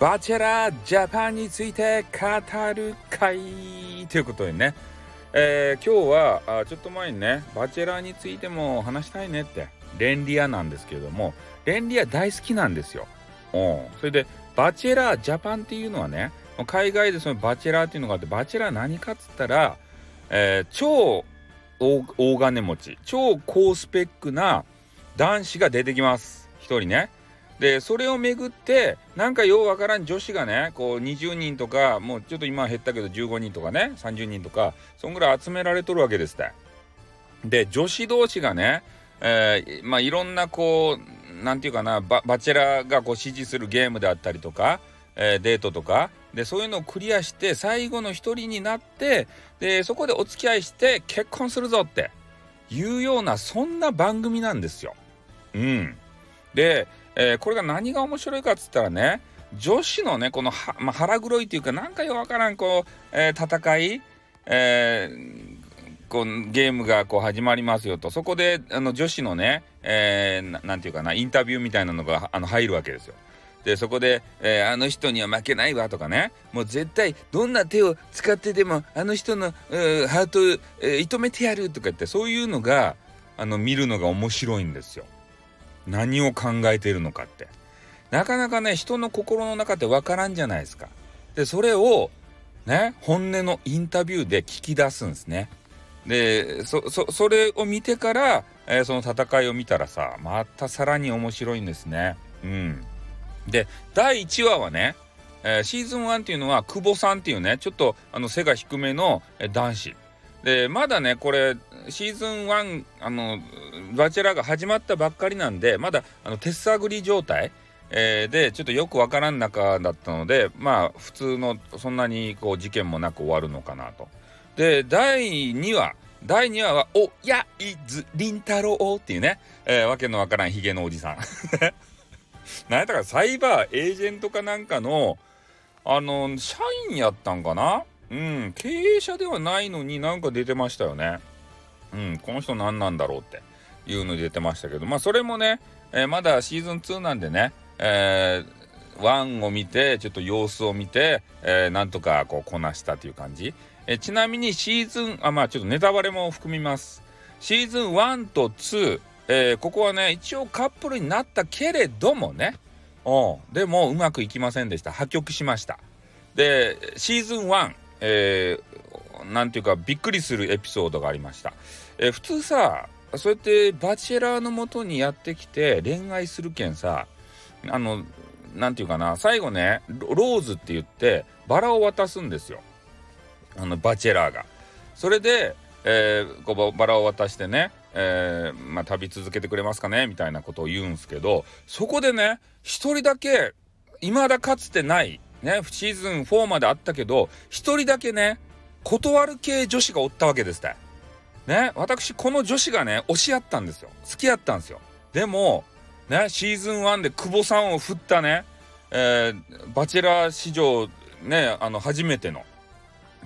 バチェラージャパンについて語る会。ということでね、えー、今日はあちょっと前にねバチェラーについても話したいねって。レンリアなんですけれども。レンリア大好きなんですよ。う。それでバチェラージャパンっていうのはね海外でそのバチェラーっていうのがあってバチェラー何かっつったら、えー、超大金持ち超高スペックな男子が出てきます。1人ね。でそれをめぐってなんかようわからん女子がねこう20人とかもうちょっと今減ったけど15人とかね30人とかそんぐらい集められとるわけですって。で女子同士がね、えー、まあいろんなこう何て言うかなバチェラーがこう支持するゲームであったりとか、えー、デートとか。でそういうのをクリアして最後の一人になってでそこでお付き合いして結婚するぞっていうようなそんな番組なんですよ。うん、でえー、これが何が面白いかっつったらね女子のねこのは、まあ、腹黒いっていうかなんかよわからんこう、えー、戦い、えー、こうゲームがこう始まりますよとそこであの女子のね、えー、なんていうかなインタビューみたいなのがあの入るわけですよ。でそこで、えー、あの人には負けないわとかねもう絶対どんな手を使ってでもあの人の、ハートを、えー、射止めてやるとか言ってそういうのがあの見るのが面白いんですよ。何を考えているのかってなかなかね人の心の中って分からんじゃないですか。でそれをね本音のインタビューで聞き出すんですね。でそそれを見てから、えー、その戦いを見たらさまたさらに面白いんですね。うん、で第1話はね、えー、シーズン1っていうのは久保さんっていうねちょっとあの背が低めの、男子でまだねこれシーズン1あのバチェラーが始まったばっかりなんでまだあの手探り状態、えー、でちょっとよくわからん中だったのでまあ普通のそんなにこう事件もなく終わるのかなと。で第2話第2話は「おやいずりんたろう」っていうね、えー、わけのわからんヒゲのおじさん。なんやったかサイバーエージェントかなんかのあの社員やったんかな？うん経営者ではないのになんか出てましたよね。うんこの人何なんだろうっていうの出てましたけど。まあそれもね、えー、まだシーズン2なんでね、えー、1を見てちょっと様子を見て、えー、なんとかこうこなしたという感じ、えー、ちなみにシーズンあまあちょっとネタバレも含みます。シーズン1と2、えー、ここはね一応カップルになったけれどもね。おでもうまくいきませんでした。破局しました。でシーズン1えー、なんていうかびっくりするエピソードがありました。えー、普通さそうやってバチェラーのもとにやってきて恋愛するけんさあのなんていうかな最後ねローズって言ってバラを渡すんですよあのバチェラーが。それで、えー、こうバラを渡してね、えー、まあ、旅続けてくれますかねみたいなことを言うんすけどそこでね一人だけ未だかつてないね、シーズン4まであったけど、一人だけね、断る系女子がおったわけですって。ね、私、この女子がね、推し合ったんですよ。好き合ったんですよ。でも、ね、シーズン1で久保さんを振ったね、えー、バチェラー史上、ね、あの、初めての、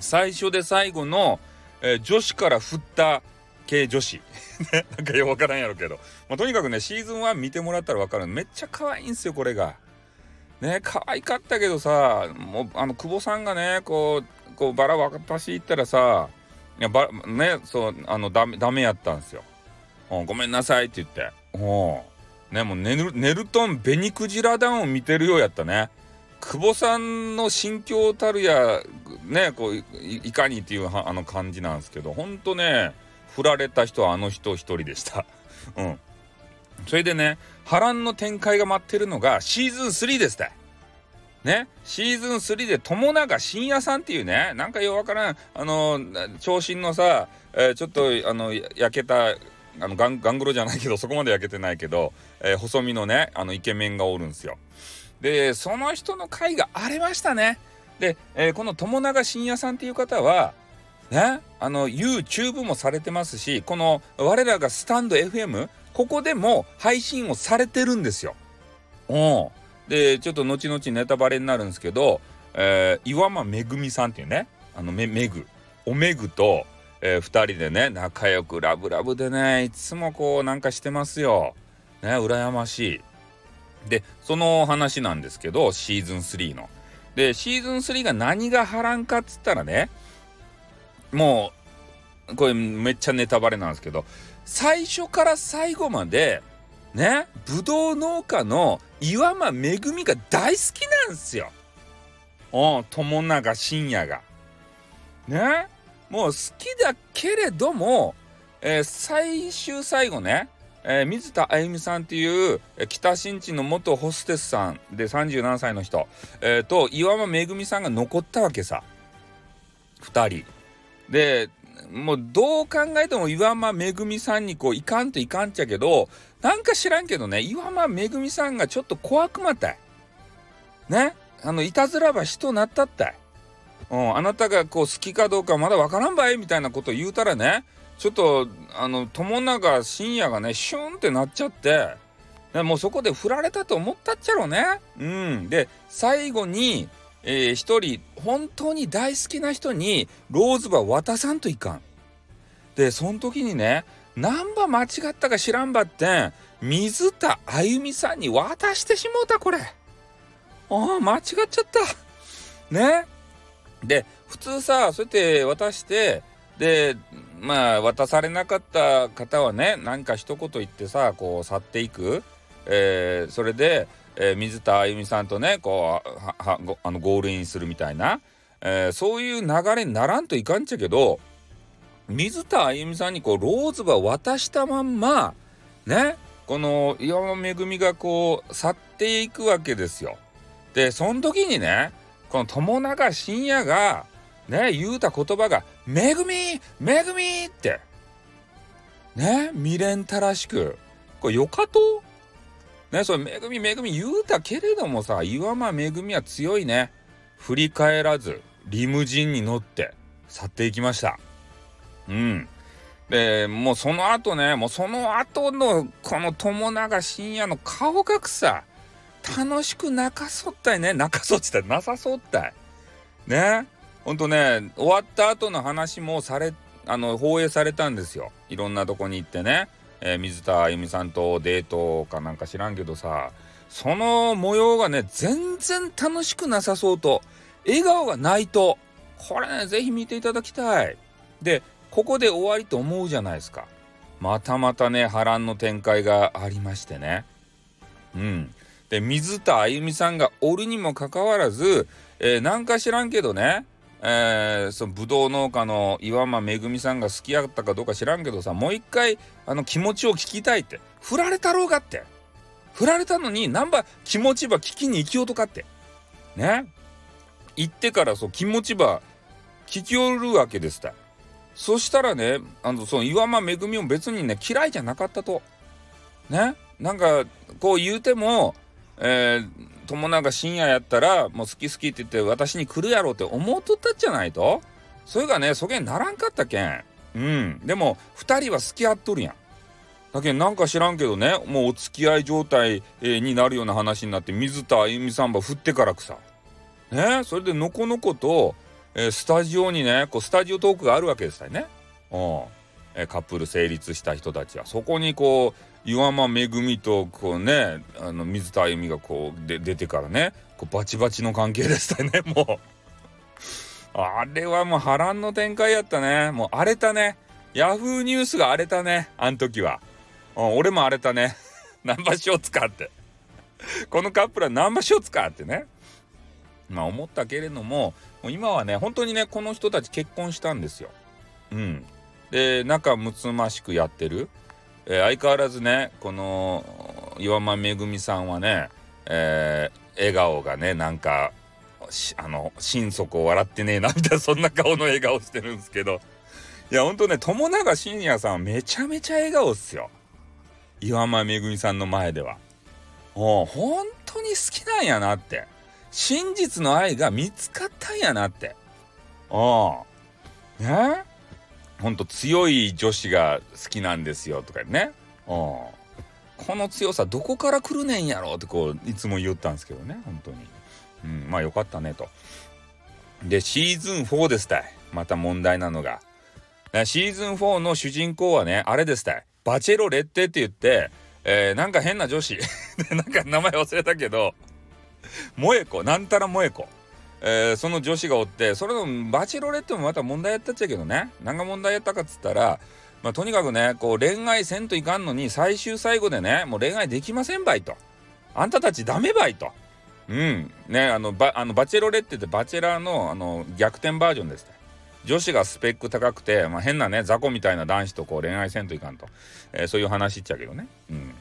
最初で最後の、えー、女子から振った系女子。ね、なんかよくわからんやろうけど。まあ、とにかくね、シーズン1見てもらったらわかる。めっちゃ可愛いんですよ、これが。ね可愛かったけどさもうあの久保さんがねこうこうバラ渡し行ったらさいやばねそうあのダメダメやったんですよ。ごめんなさいって言って。ねもうネルネルトンベニクジラ団を見てるようやったね。久保さんの心境たるやねこういかにっていうあの感じなんですけどほんとね振られた人はあの人一人でした。うんそれでね波乱の展開が待ってるのがシーズン3ですってね？シーズン3で友永信也さんっていうねなんかようわからんあの長身のさ、えー、ちょっとあの焼けたあのガンガングロじゃないけどそこまで焼けてないけど、えー、細身のねあのイケメンがおるんですよ。でその人の回が荒れましたね。で、えー、この友永信也さんっていう方はねあの YouTube もされてますしこの我らがスタンド FM ここでも配信をされてるんですよ。うん。で、ちょっと後々ネタバレになるんですけど、えー、岩間めぐみさんっていうね、あのめ、めぐ、おめぐと、えー、2人でね、仲良くラブラブでね、いつもこうなんかしてますよ。ね、羨ましい。でその話なんですけどシーズン3の。でシーズン3が何が波乱かっつったらねもうこれめっちゃネタバレなんですけど最初から最後までねぶどう農家の岩間めぐみが大好きなんですよ。う友永信也が。ね？もう好きだけれども、えー、最終最後ね、えー、水田あゆみさんっていう、北新地の元ホステスさんで37歳の人、えー、と岩間めぐみさんが残ったわけさ2人。でもうどう考えても岩間めぐみさんにこういかんといかんっちゃけどなんか知らんけどね岩間めぐみさんがちょっと怖くまったい。ね？あのいたずらば人なったったい。うん、あなたがこう好きかどうかまだわからんばいみたいなこと言うたらねちょっとあの友永深夜がねシュンってなっちゃってもうそこで振られたと思ったっちゃろうね。うん、で最後に、えー、一人本当に大好きな人にローズバー渡さんといかん。でその時にね何ば間違ったか知らんばって水田あゆみさんに渡してしもうたこれ。ああ間違っちゃった。ねで普通さそうやって渡してでまあ渡されなかった方はね何か一言言ってさこう去っていく、えー、それで、えー、水田あゆみさんとねこうははあのゴールインするみたいな、えー、そういう流れにならんといかんちゃけど水田あゆみさんにこうローズバー渡したまんまねこの岩間めぐみがこう去っていくわけですよ。でその時にねこの友永深也がね言うた言葉が「めぐみめぐみ!」ってね未練たらしくこれよかと？ねそれめぐみめぐみ言うたけれどもさ岩間めぐみは強いね。振り返らずリムジンに乗って去っていきました。うん。でもうその後ねもうその後のこの友永深也の顔がくさ楽しく泣かそったいね。泣かそっちたいなさそうったい。ね。ほんとね終わった後の話もされあの放映されたんですよ。いろんなとこに行ってね、えー、水田あゆみさんとデートかなんか知らんけどさその模様がね全然楽しくなさそうと笑顔がないとこれね是非見ていただきたい。でここで終わりと思うじゃないですか。またまたね波乱の展開がありましてね。うん。で水田あゆみさんがおるにもかかわらず、えー、なんか知らんけどねえー、そのブドウ農家の岩間めぐみさんが好きやったかどうか知らんけどさもう一回あの気持ちを聞きたいって。振られたろうがって。振られたのに何ば気持ちば聞きに行きようとかって。ね。行ってからそう気持ちば聞きおるわけですたそしたらねあのその岩間めぐみも別にね嫌いじゃなかったと。ね。なんかこう言うてもえー、友永深夜やったらもう好き好きって言って私に来るやろうって思っとったじゃないと。それがねそげんならんかったけん。うん。でも2人は付き合っとるやん。だけどなんか知らんけどねもうお付き合い状態、になるような話になって水田あゆみさんば振ってからくさ。ねそれでのこのこと、え、スタジオにねこうスタジオトークがあるわけですよね。うん、え、カップル成立した人たちはそこにこう岩間めぐみとこうねあの水田あゆみがこうで出てからねこうバチバチの関係でしたね もう。あれはもう波乱の展開やったね。もう荒れたね。ヤフーニュースが荒れたねあん時は、うん、俺も荒れたね。ナンバーショー使って。このカップルはナンバーショー使ってね。まあ思ったけれどももう今はね本当にねこの人たち結婚したんですよ。うん。で仲睦ましくやってる。えー、相変わらずねこの岩間めぐみさんはね、えー、笑顔がねなんかあの心底笑ってねえなみたいなそんな顔の笑顔してるんですけど。いやほんとね友永信也さんはめちゃめちゃ笑顔っすよ。岩間めぐみさんの前では。もう本当に好きなんやなって。真実の愛が見つかったんやなって。うんね？ほんと強い女子が好きなんですよとかね、うん、この強さどこから来るねんやろってこういつも言ったんですけどね本当に、うん、まあよかったねと。でシーズン4ですたい。また問題なのが。シーズン4の主人公はねあれですたい。バチェロレッテって言ってえー、なんか変な女子。なんか名前忘れたけど。萌子なんたら萌子えー、その女子がおってそれのバチロレットもまた問題やったっちゃけどね。何が問題やったかっつったらまあ、とにかくねこう恋愛せんといかんのに最終最後でねもう恋愛できませんばいと。あんたたちダメばいと。うん。ねあのバあのバチェロレッテってバチェラーのあの逆転バージョンです女子がスペック高くて、まあ、変なね雑魚みたいな男子とこう恋愛せんといかんと、えー、そういう話っちゃうけどね。うん。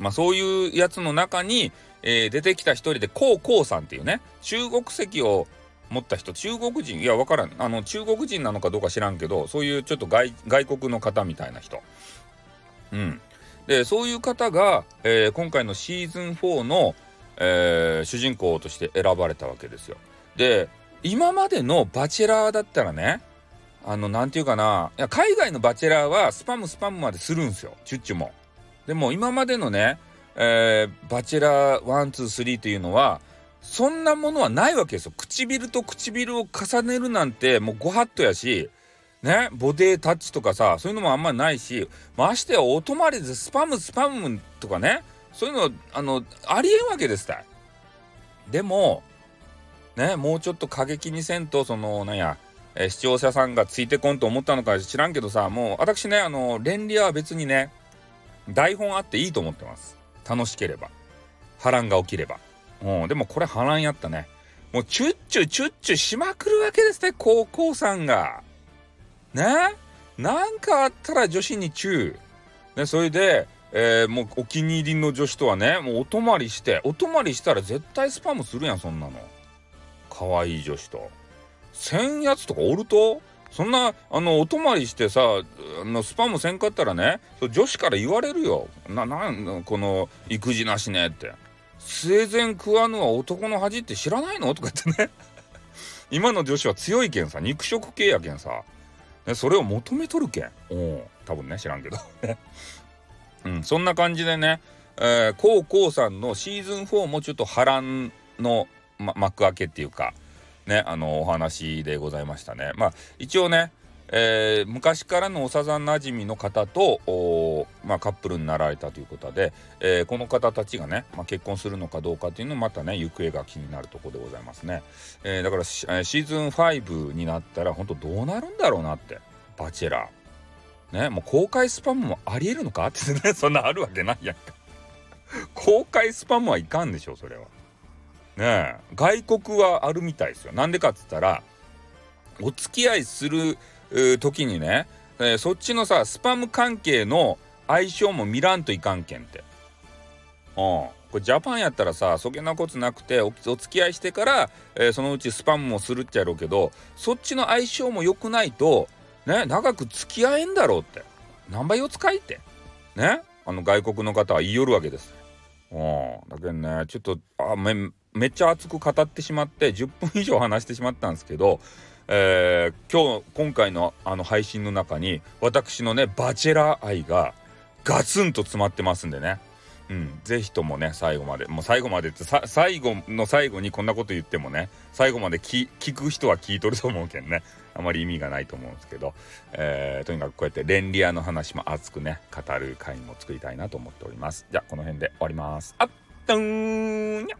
まあそういうやつの中に、えー、出てきた一人でコウコウさんっていうね中国籍を持った人中国人いや分からん。あの中国人なのかどうか知らんけどそういうちょっと外国の方みたいな人。うん。でそういう方が、えー、今回のシーズン4の、えー、主人公として選ばれたわけですよ。で今までのバチェラーだったらねあの何て言うかないや海外のバチェラーはスパムスパムまでするんですよ。チュッチュも。でも今までのね、えー、バチェラー123というのはそんなものはないわけですよ。唇と唇を重ねるなんてもうご法度やしねボディタッチとかさそういうのもあんまりないしましてやお泊まりでスパムスパムとかねそういうのあのありえんわけですたでもねもうちょっと過激にせんとそのなんやえ視聴者さんがついてこんと思ったのか知らんけどさもう私ねあの連理は別にね台本あっていいと思ってます楽しければ波乱が起きればうん、でもこれ波乱やったね。もうチュッチュチュッチュしまくるわけですね、高校さんが。ね？なんかあったら女子にチュー。ね、それで、えー、もうお気に入りの女子とはね、もうお泊まりして、お泊まりしたら絶対スパムするやん、そんなの。可愛い女子と。せんやつとかおると？そんな、あの、お泊まりしてさ、あのスパムせんかったらね、女子から言われるよ。な、なん、この、育児なしねって。生前食わぬは男の恥って知らないの？とか言ってね。今の女子は強いけんさ肉食系やけんさ、ね、それを求めとるけん。お多分ね知らんけど。うん。そんな感じでねえー、コウコウさんのシーズン4もちょっと波乱の、ま、幕開けっていうか。ねあのお話でございましたね。まあ一応ねえー、昔からの幼なじみの方と、まあ、カップルになられたということで、えー、この方たちがね、まあ、結婚するのかどうかっていうのもまたね行方が気になるところでございますね、えー、だからシーズン5になったら本当どうなるんだろうなってバチェラー。ねもう公開スパムもありえるのかってねそんなあるわけないやんか。公開スパムはいかんでしょそれは。ね外国はあるみたいですよ。なんでかっつったらお付き合いする時にね、えー、そっちのさスパム関係の相性も見らんといかんけんって。うん。これジャパンやったらさそげなことなくてお付き合いしてから、えー、そのうちスパムもするっちゃやろうけどそっちの相性も良くないとね長く付き合えんだろうって。何倍を使いって。ね。あの外国の方は言いよるわけです。うん。だけどねちょっとあめめっちゃ熱く語ってしまって10分以上話してしまったんですけどえー、今日今回のあの配信の中に私のねバチェラー愛がガツンと詰まってますんでね。うん、ぜひともね最後まで。もう最後までって最後の最後にこんなこと言ってもね最後まで聞く人は聞いとると思うけんね。あまり意味がないと思うんですけど、えー、とにかくこうやってレンリアの話も熱くね語る会も作りたいなと思っております。じゃあこの辺で終わります。あっとんにゃ